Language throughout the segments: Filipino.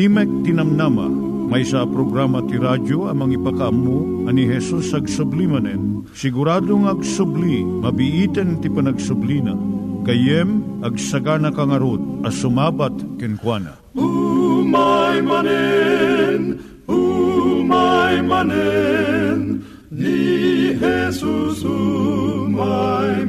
Timek Tinamnama, may sa programa ti radyo amang ipakaammo ani Hesus ag sublimanen. Siguradong ag subli, mabiiten ti panagsublina. Kayem ag sagana kangarot as sumabat kenkwana. Umay manen, umay manen, ni Jesus umay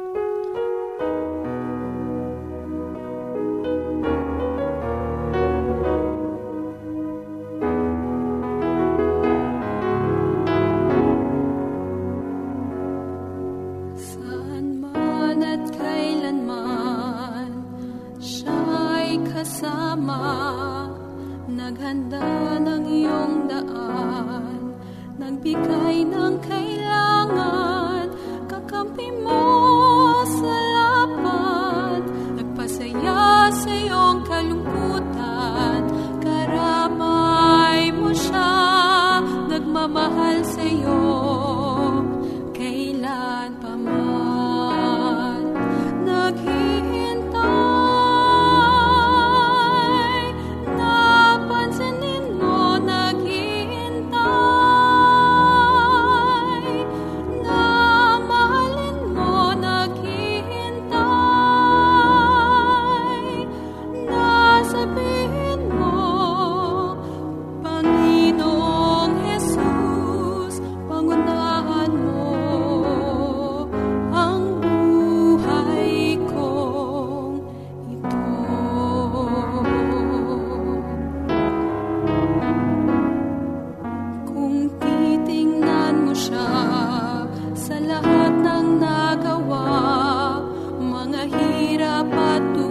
magbigay ng kind. sa lahat ng nagawa, mga hirap at tuwa.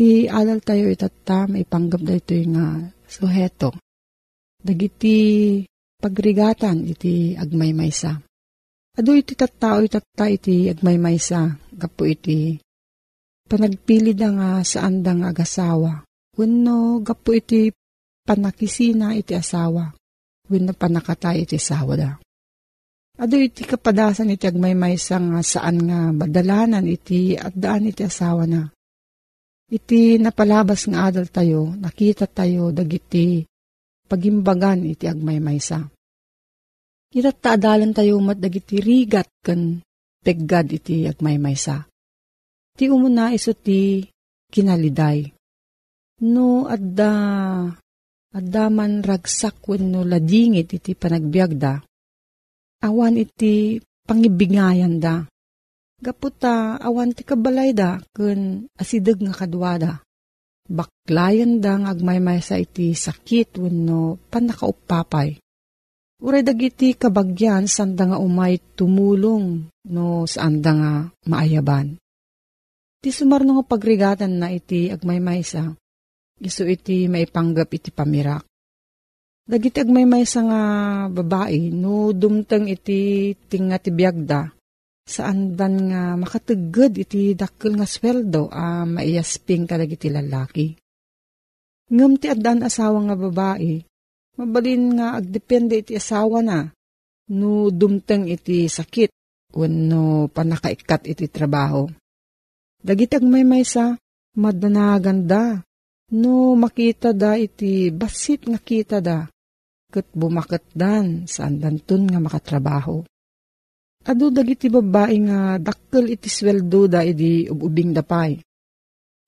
Ti adal tayo itata, maipanggap da ito nga suheto. Dagiti pagrigatan iti agmaymaysa. Ado iti tattao itata iti agmaymaysa, gapo iti panagpili da nga saan da nga agasawa. Wano gapo iti panakisina iti asawa. Wano panakatay iti asawa da. Ado iti kapadasan iti agmaymaysa nga saan nga badalanan iti at daan iti asawa na Iti napalabas nga adal tayo, nakita tayo dagiti pagimbagan iti agmaymaysa. Ita taadalan tayo mat dagiti rigat kan peggad iti agmaymaysa. Ti umuna iso ti kinaliday. No adda adda man ragsak wenno ladingit iti panagbiagda. Awan iti pangibigayan da Gaputa awan ti kabalay da kun asideg nga kadwada. Baklayan da nga agmaymay sa iti sakit wenno panakaupapay. Uray dagiti kabagyan sanda nga umay tumulong no saan da nga maayaban. Ti sumarno nga pagrigatan na iti agmaymay sa iso iti maipanggap iti pamirak. Dagiti agmaymay sa nga babae no dumteng iti tinga ti biyagda saan dan nga makatagod iti dakkel nga sweldo a uh, maiyasping kadag iti lalaki. Ngam ti adan asawa nga babae, mabalin nga agdepende iti asawa na, no dumteng iti sakit, no panakaikat iti trabaho. Dagitag may maysa, madanaganda, no makita da iti basit nga kita da, kat bumakat dan saan danton nga makatrabaho. Adu dagiti babae nga dakkel iti sweldo da iti ubing dapay.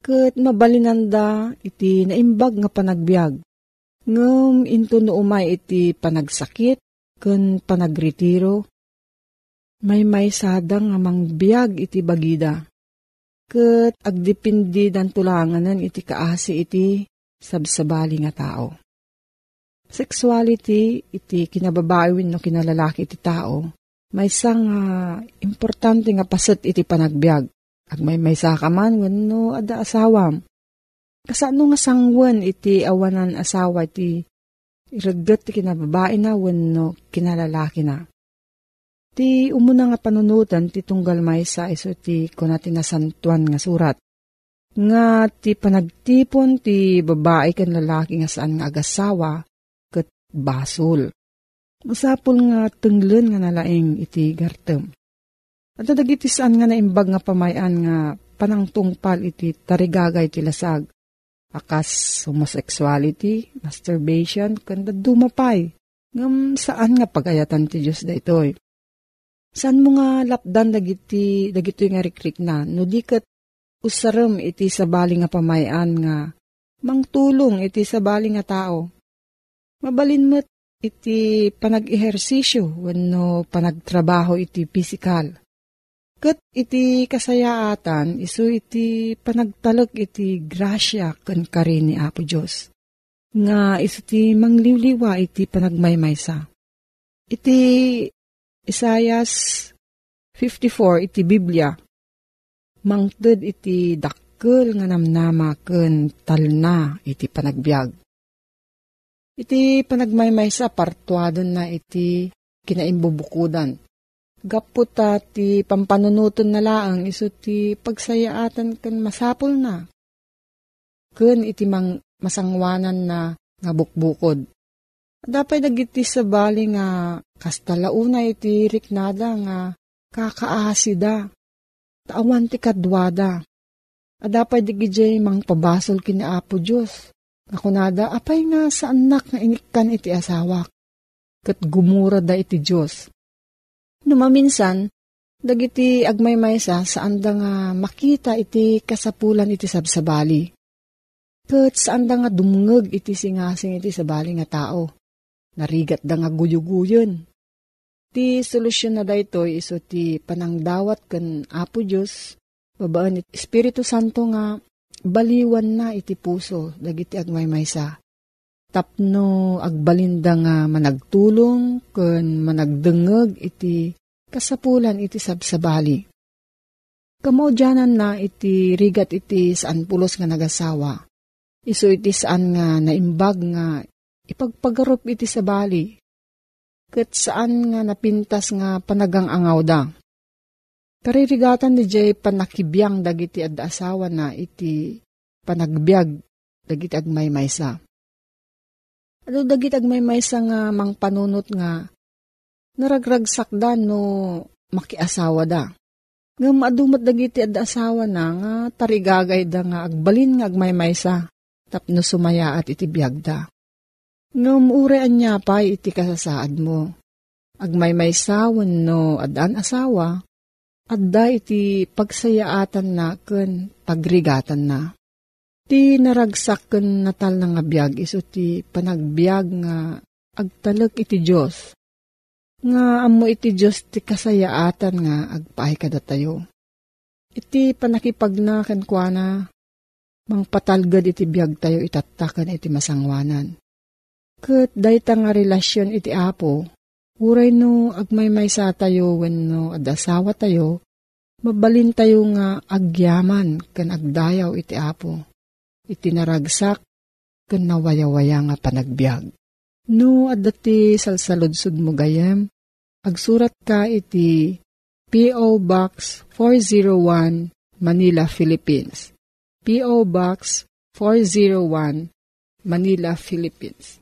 Kat mabalinanda iti naimbag nga panagbiag. Ngem into no umay iti panagsakit ken panagretiro. May may sadang nga mangbiag iti bagida. Kat agdipindi dan tulanganan iti kaasi iti sabsabali nga tao. Sexuality iti kinababae no kinalalaki iti tao may isang uh, importante nga paset iti panagbiag. Ag may may sakaman, wano ada asawam. Kasano nga sangwan iti awanan asawa iti iragat ti kinababae na wano kinalalaki na. Ti umuna nga panunutan ti tunggal may sa iso ti kunati na santuan nga surat. Nga ti panagtipon ti babae kan lalaki nga saan nga agasawa kat basol. Masapul nga tenglen nga nalaing iti gartem. At dagiti saan nga naimbag nga pamayan nga panangtungpal iti tarigagay iti lasag. Akas homosexuality, masturbation, kanda dumapay. Ngam saan nga pagayatan ti Diyos da itoy. Saan mo nga lapdan dagiti dagito nga rikrik na, no dikat usarem iti sabali nga pamayan nga mangtulong iti sabali nga tao. Mabalin mo't iti panag-ehersisyo wenno panagtrabaho iti pisikal. Kat iti kasayaatan, iso iti panagtalag iti grasya kan karini Apo Diyos. Nga iso ti mangliwliwa iti panagmaymaysa. Iti Isayas 54 iti Biblia. Mangted iti dakkel nga namnama ken talna iti panagbiag Iti panagmaymay sa partuadon na iti kinaimbubukudan. Gaputa ti pampanunuton na laang iso ti pagsayaatan kan masapol na. Kun iti mang masangwanan na nga bukbukod. Dapay dagiti sa bali nga kastalauna iti riknada nga kakaasida. Taawan ti kadwada. Adapay di gijay mang pabasol kina Apo Diyos. Nakunada, apay nga sa anak nga inikkan iti asawak. Kat gumura da iti Diyos. Numaminsan, dagiti agmaymaysa saan da nga makita iti kasapulan iti sabsabali. Kat saan da nga dumngeg iti singasing iti sabali nga tao. Narigat da nga guyuguyon. Ti solusyon na da ito iso ti panangdawat kan Apo Diyos babaan iti Espiritu Santo nga baliwan na iti puso dagiti agmaymaysa. Tapno agbalinda nga managtulong ken managdengeg iti kasapulan iti sabsabali. Kamodyanan na iti rigat iti saan pulos nga nagasawa. Iso iti saan nga naimbag nga ipagpagarup iti sabali. Kat saan nga napintas nga panagang angaw da. Karirigatan ni Jay panakibiyang dagiti ad asawa na iti panagbiag dagiti agmaymaysa. Ano dagiti agmaymaysa nga mang panunot nga naragragsak da no makiasawa da. Nga maadumat dagiti ad asawa na nga tarigagay da nga agbalin nga agmaymaysa tapno sumaya at iti biyag da. Nga umurean niya pa iti kasasaad mo. Agmaymaysa no adan asawa adda iti pagsayaatan na ken pagrigatan na. Ti naragsak ken natal nga biyag iso ti panagbiag nga agtalek iti Diyos. Nga amo iti Diyos ti kasayaatan nga agpaay kada tayo. Iti panakipag na kenkwana, mangpatalgad iti biyag tayo itatakan iti masangwanan. Kat dayta nga relasyon iti apo, Uray no agmaymay sa tayo when no adasawa tayo, mabalin tayo nga agyaman kan agdayaw iti apo. Iti naragsak kan nawayawaya nga panagbiag. No adati salsaludsud mo gayem, agsurat ka iti P.O. Box 401 Manila, Philippines. P.O. Box 401 Manila, Philippines.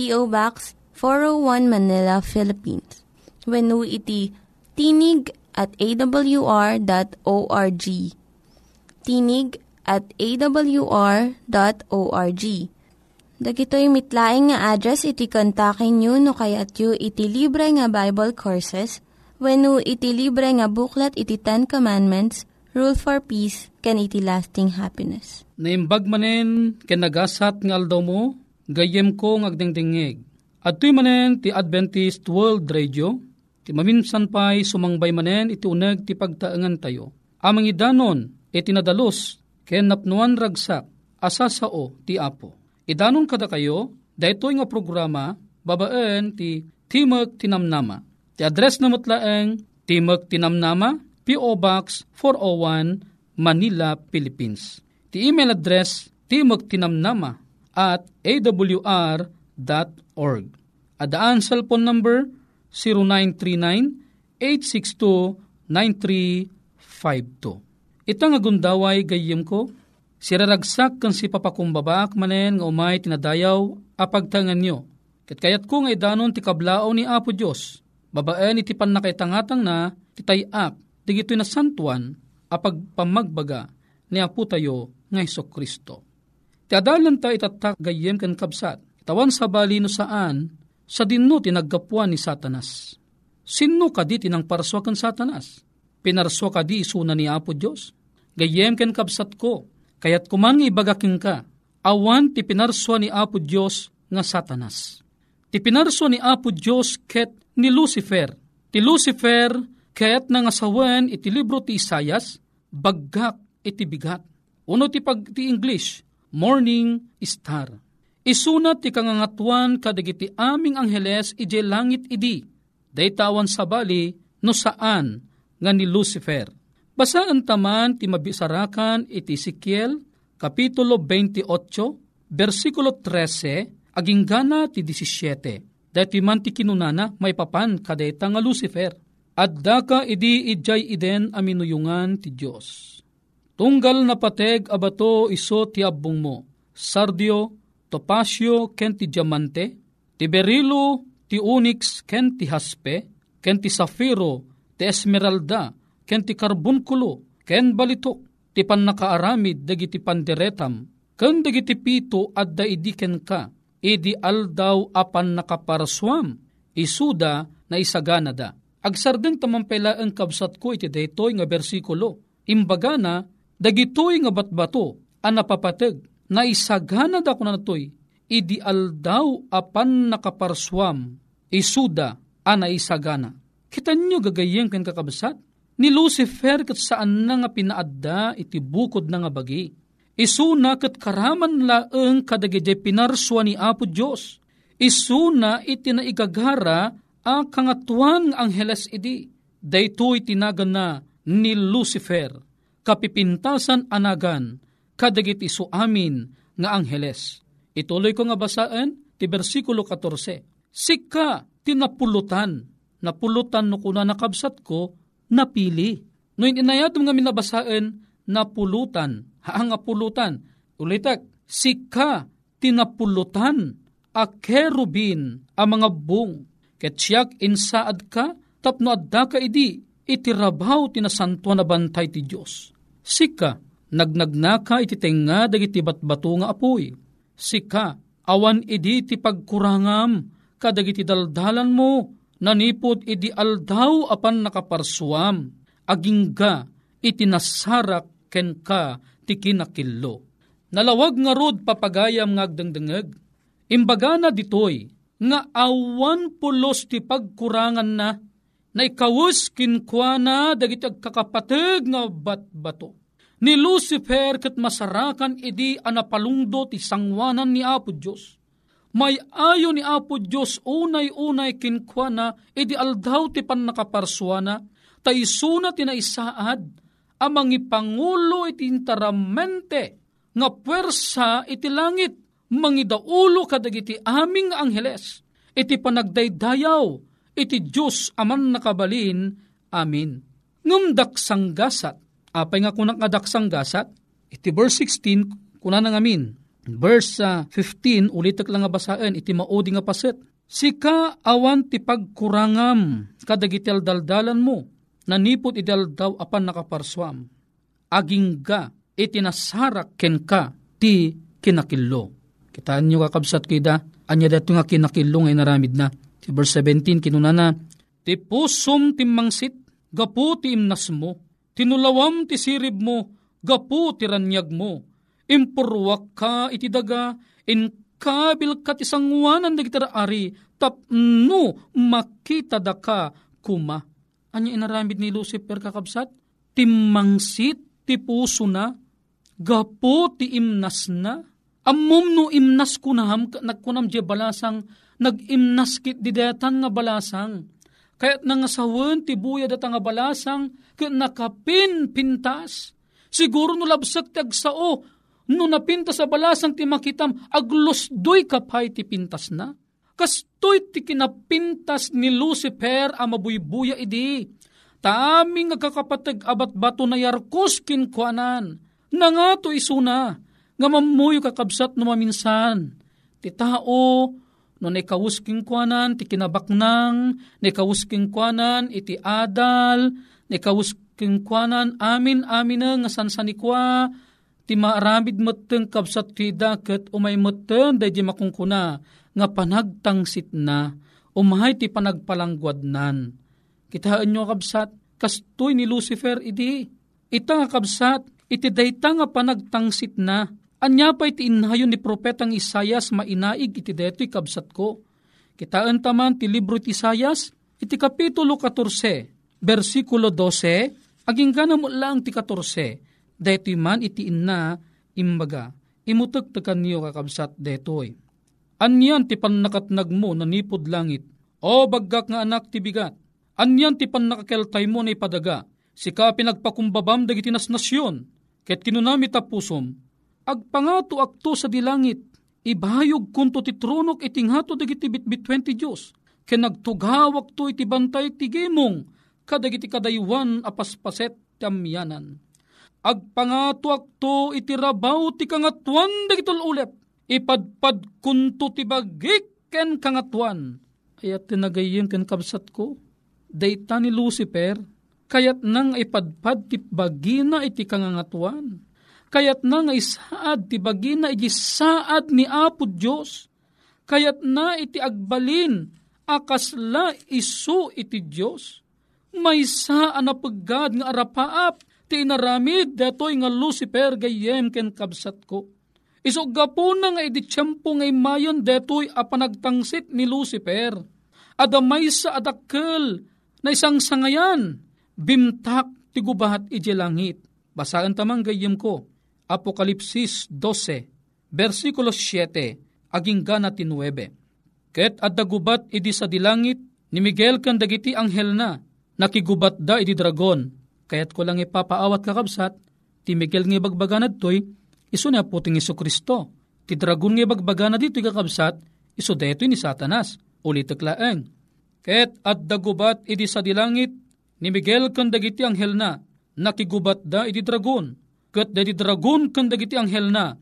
P.O. Box 401 Manila, Philippines. When iti tinig at awr.org. Tinig at awr.org. Dagitoy mitlaing nga address iti kontakin nyo no kayat yu iti libre nga Bible Courses when iti libre nga buklat iti Ten Commandments, Rule for Peace, can iti lasting happiness. Naimbag manen ken nagasat nga aldaw mo, gayem ko ng agdingdingig. At tuy manen ti Adventist World Radio, ti maminsan pa'y sumangbay manen iti uneg ti pagtaengan tayo. Amang idanon, iti nadalos, ken napnuan ragsak, asasao ti apo. Idanon kada kayo, daytoy nga programa, babaen ti Timog Tinamnama. Ti address na mutlaeng Timog Tinamnama, P.O. Box 401, Manila, Philippines. Ti email address timogtinamnama at awr.org. Adaan cellphone number 0939-862-9352. Itang agundaway gayem ko, siraragsak kan si papakumbabak manen nga umay tinadayaw apagtangan nyo. Kat kayat ko nga idanon ti kablao ni Apo Diyos, babaen iti pan nakaitangatang na titayak, digito'y na santuan, apag pamagbaga ni Apo tayo nga Kristo. Ti adalan ta itatak gayem kan kabsat, tawan sa bali no saan, sa dinno tinaggapuan ni Satanas. Sinno ka di tinang parswa kan Satanas? Pinarswa ka di isuna ni Apo Diyos? Gayem ken kabsat ko, kayat kumangi ibagaking ka, awan ti pinarswa ni Apo Diyos nga Satanas. Ti pinarswa ni Apo Diyos ket ni Lucifer. Ti Lucifer ket nga sawen iti libro ti Isayas, baggak iti bigat. Uno ti pag ti English, morning star. Isunat ti kangangatuan kadagiti aming angheles ije langit idi. Daytawan sa bali no saan nga ni Lucifer. Basaan taman ti mabisarakan iti Sikiel, Kapitulo 28, versikulo 13, aging gana ti 17. Dati man ti kinunana, may papan kadeta nga Lucifer. At daka idi idjay iden aminuyungan ti Diyos. Tunggal na pateg abato iso ti abong mo, sardio, topasyo, ken ti diamante, ti berilo, ti onyx, ken ti haspe, ken ti safiro, ti esmeralda, ken ti karbunkulo, ken balito, ti pannakaaramid dagiti panderetam, ken dagiti pito at da idiken ka, idi aldaw apan nakaparaswam, isuda na isagana da. Agsardeng tamampela ang kabsat ko iti daytoy nga bersikulo. Imbaga na, dagitoy nga batbato, ang napapateg, na isagana da ko na natoy, idi aldaw apan nakaparswam, isuda ana isagana. Kita nyo gagayeng kan kakabsat? Ni Lucifer kat saan na nga pinaadda iti bukod na nga bagi. Isuna kat karaman laeng kadagide pinarswa ni Apo Diyos. Isuna iti na igagara a kangatuan angheles idi. Daytoy tinagan na ni Lucifer. Kapipintasan anagan kadagiti su amin nga angheles. Ituloy ko nga basaan ti versikulo 14. Sika tinapulutan, napulutan no kuna nakabsat ko, napili. No inayat nga minabasaan, napulutan, haang pulutan. Ulitak, sika tinapulutan, a kerubin, a mga bung, ket siyak insaad ka, tapno adda ka idi, itirabaw tinasanto na bantay ti Diyos. Sika, nagnagnaka iti tenga dagiti batbato nga apoy. Sika, awan idi ti pagkurangam, kadagiti daldalan mo, nanipod idi aldaw apan nakaparsuam, agingga iti nasarak ken ka ti kinakillo. Nalawag nga rod papagayam nga agdengdengeg, imbaga na ditoy, nga awan pulos ti pagkurangan na, na ikawus kinkwana dagiti agkakapateg nga batbato. Ni Lucifer kat masarakan idi anapalungdo ti sangwanan ni Apo Diyos. May ayo ni Apo Diyos unay-unay kinkwana idi aldaw ti pan nakaparswana, ta isuna ti naisaad, amang ipangulo iti interamente, nga puwersa iti langit, mangidaulo kadagiti aming angheles, iti panagdaydayaw, iti Diyos aman nakabalin, amin. Ngumdak sanggasat, apay nga kunak nga daksang gasat, iti verse 16, kuna nga amin, verse uh, 15, ulitak lang nga basaan, iti maudi nga paset, Sika awan ti pagkurangam kadagiti daldalan mo, nanipot idaldaw apan nakaparswam. Aging ga itinasarak ken ka ti kinakillo. Kitaan nyo kakabsat kida, anya dato nga kinakillo ngay naramid na. Ti verse 17 kinunana, Ti pusum timmangsit, gapu ti imnas mo, tinulawam ti sirib mo, gapu ti ranyag mo, impurwak ka iti daga, in kabil kat isang wanan dagitara ari, tapno makita da ka kuma. Anya inaramid ni Lucifer kakabsat? Timmangsit ti puso na, gapo ti imnas na, Ammom no imnas kunam, nagkunam di balasang, nag-imnas kit didetan nga balasang. Kaya't nga sawan ti buya data nga balasang, kaya nakapin pintas. Siguro no labsak ti agsao, no napintas sa balasang ti makitam, aglosdoy kapay ti pintas na. Kastoy ti kinapintas ni Lucifer a mabuybuya idi. Taming nga kakapatag abat bato na yarkos kinkuanan. Nangato isuna, nga mamuyo kakabsat no maminsan. Ti tao, no naikawusking kwanan, ti kinabaknang, naikawusking kwanan, iti adal, naikawusking kwanan, amin amin nga sansanikwa, ti maaramid mateng kabsat ti daket umay mateng dahi makungkuna, nga panagtangsit na, umahay ti panagpalanggwadnan. Kitaan nyo kabsat, kastoy ni Lucifer idi, ita nga kabsat, iti dayta nga panagtangsit na, Anya pa iti inhayon ni propetang Isayas mainaig iti deto'y kabsat ko. Kitaan taman ti libro ti Isayas, iti kapitulo 14, versikulo 12, aging gana mo lang ti 14, deto'y man iti inna, imbaga, imutagtagan niyo kakabsat deto'y. Anyan ti pannakatnag mo na nipod langit, o baggak nga anak ti bigat, anyan ti pannakakeltay mo na ipadaga, Sika pinagpakumbabam dagiti nasnasyon, ket kinunami tapusom, agpangato akto sa dilangit, ibahayog kunto ti tronok itinghato dagiti bitbit 20 Diyos, ken nagtugawak to iti bantay ti gemong, kadagiti kadaywan apaspaset tamyanan. Agpangato akto iti rabaw ti kangatuan dagitol ulet, ipadpad kunto ti bagik ken kangatuan. Ayat tinagayim ken kabsat ko, dayta ni Lucifer, Kayat nang ipadpad ti bagina iti kangangatuan. Kayat na nga isaad ti bagina iti saad ni Apo Diyos. Kayat na iti agbalin akasla isu iti Diyos. May saan na paggad nga arapaap ti inaramid datoy nga Lucifer gayem ken kabsat ko. Iso gapo na nga iti tiyempo nga imayon detoy a panagtangsit ni Lucifer. Adamay sa adakkel na isang sangayan bimtak ti gubahat iti langit. Basaan tamang gayem ko, Apokalipsis 12, versikulo 7, aging gana ti 9. Ket adda gubat idi sa dilangit, ni Miguel kan dagiti anghel na, nakigubat da idi dragon, kayat ko lang ipapaawat kakabsat, ti Miguel nga bagbaganad toy, iso na puting iso Kristo. Ti dragon nga bagbaganad dito kakabsat, iso deto ni Satanas, ulit laeng. Ket adda gubat idi sa dilangit, ni Miguel kan dagiti anghel na, nakigubat da iti dragon, kat dati dragon kan dagiti anghel na,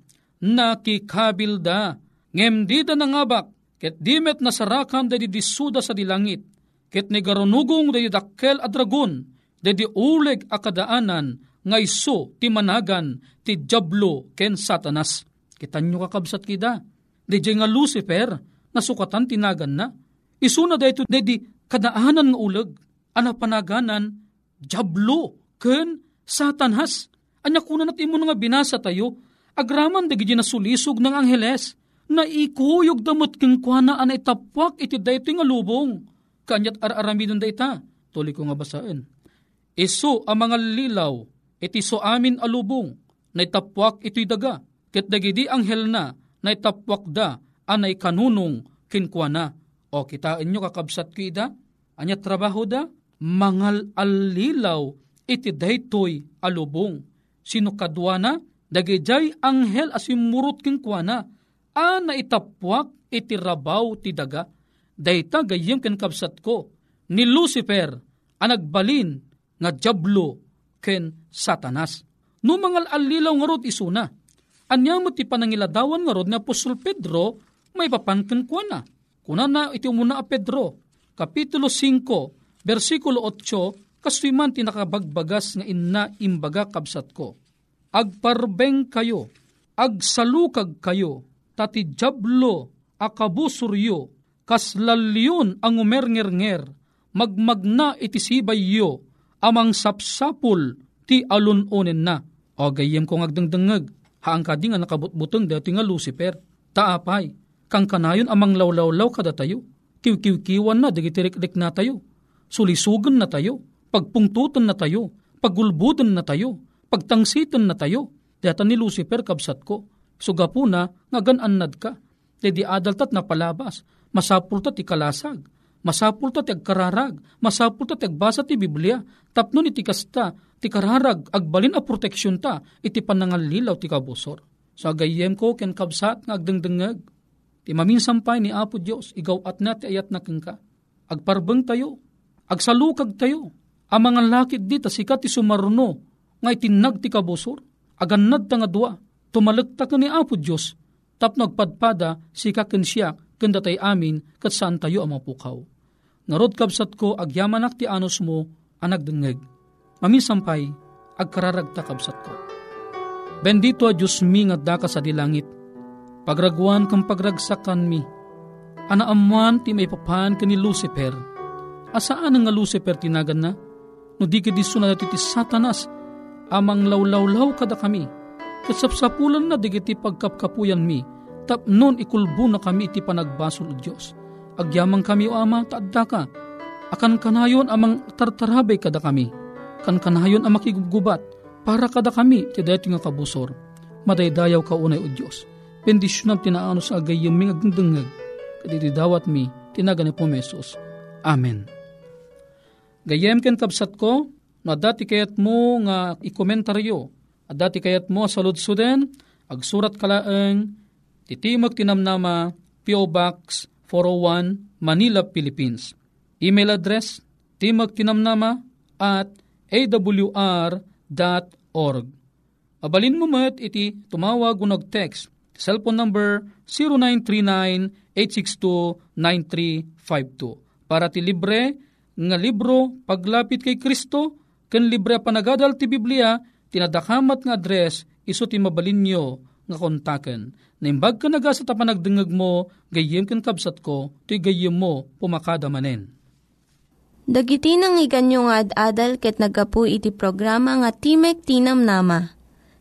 nakikabil da, ngem di da nangabak, ket dimet nasarakan dati disuda sa dilangit, ket ni garunugong dati dakkel a dragon, dati uleg akadaanan, nga iso ti managan ti jablo ken satanas. Kitan nyo kakabsat kida. Di nga Lucifer, nasukatan tinagan na. Iso na dahito di kadaanan nga uleg ana panaganan, jablo, ken satanhas. Anya kunan at imo nga binasa tayo, agraman dagi na sulisog ng angheles, na ikuyog damot keng kuana ana itapwak iti dayto nga lubong. Kanyat ar-aramidon dayta, tuloy ko nga basaan. Iso ang mga lilaw, iti so amin alubong, na itapwak ito'y daga, ket dagidi anghel na, na itapwak da, anay kanunong kinkwana. O kitain nyo kakabsat ko ida, anya trabaho da, mangal alilaw iti daytoy alubong. Sino kadwana, dagijay anghel asimurot king kuana, a naitapwak iti rabaw ti daga. Dayta gayem ken kabsat ko, ni Lucifer, anagbalin nga jablo ken satanas. No mangal alilaw nga rod isuna, anya mo ti panangiladawan nga rod nga Apostol Pedro, may papanken kuana. Kuna na iti umuna a Pedro, Kapitulo 5, versikulo 8, kaswiman tinakabagbagas nga inna imbaga kabsat ko. Agparbeng kayo, agsalukag kayo, tati jablo akabusuryo, kaslalyon ang umernger-nger, magmagna iti sibay yo, amang sapsapul ti alunonen na. O gayem kong agdangdangag, haang kadi nga nakabutbutong dati nga Lucifer, taapay, kang kanayon amang lawlawlaw kada tayo, kiw-kiw-kiwan na, digitirik-rik na tayo, sulisugan na tayo, pagpungtutan na tayo, pagulbudan na tayo, pagtangsitan na tayo. Data ni Lucifer kabsat ko, sugapo na nga gananad ka. Dedi adaltat na palabas, masapultat ikalasag, masapultat agkararag, masapultat agbasa ti Biblia, tapno ni tikasta, ti kararag, agbalin a proteksyon ta, iti panangalilaw ti kabusor. Sa gayem ko ken kabsat nga agdengdengag, ti maminsampay ni Apo Dios igaw at na ti ayat na ka. Agparbeng tayo, agsalukag tayo. Ang mga lakit di ta sikat ti sumaruno, nga itinag ti kabusor, agannad ta nga dua, tumalagta ka ni Apo Diyos, tap nagpadpada sikaken siya, kanda tay amin, kat saan tayo ang. Narod kabsat ko, agyamanak ti anos mo, anak dengeg. Mamisampay, agkararagta kabsat ko. Bendito a Diyos mi nga daka sa dilangit, pagragwan kang pagragsakan mi, anaamuan ti may papan ka ni Lucifer, Asaan nga Lucifer tinagan na? No di ka diso na ti satanas, amang lawlawlaw kada kami. Kasapsapulan na di kiti pagkapkapuyan mi, tap non ikulbo na kami iti panagbasol o Diyos. Agyamang kami o ama, taadda ka. Akan kanayon amang tartarabay kada kami. Kan kanayon ang makigugubat, para kada kami, ti dayto nga kabusor. Madaydayaw ka unay o Diyos. Bendisyon ang tinaano sa agayang mga gandangag, kaditi dawat mi, tinagan ni Pomesos. Amen. Gayem ken kabsat ko, no dati kayat mo nga ikomentaryo, at dati kayat mo sa ludsuden, agsurat kalaeng, titimag tinamnama, P.O. Box 401, Manila, Philippines. Email address, timag tinamnama at awr.org. Abalin mo met iti tumawag unag text. Cellphone number 0939-862-9352. Para ti libre nga libro paglapit kay Kristo ken libre panagadal ti Biblia tinadakamat nga address iso ti mabalin nyo nga kontaken. Naimbag ka naga sa tapanagdengag mo, gayem ken kabsat ko, ti gayem mo pumakada manen. Dagiti nang iganyo nga ad-adal ket nagapu iti programa nga Timek Tinam Nama.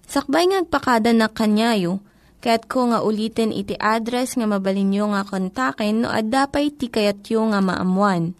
Sakbay ngagpakada na kanyayo, ket ko nga ulitin iti address nga mabalinyo nga kontaken no ad-dapay tikayatyo nga maamuan.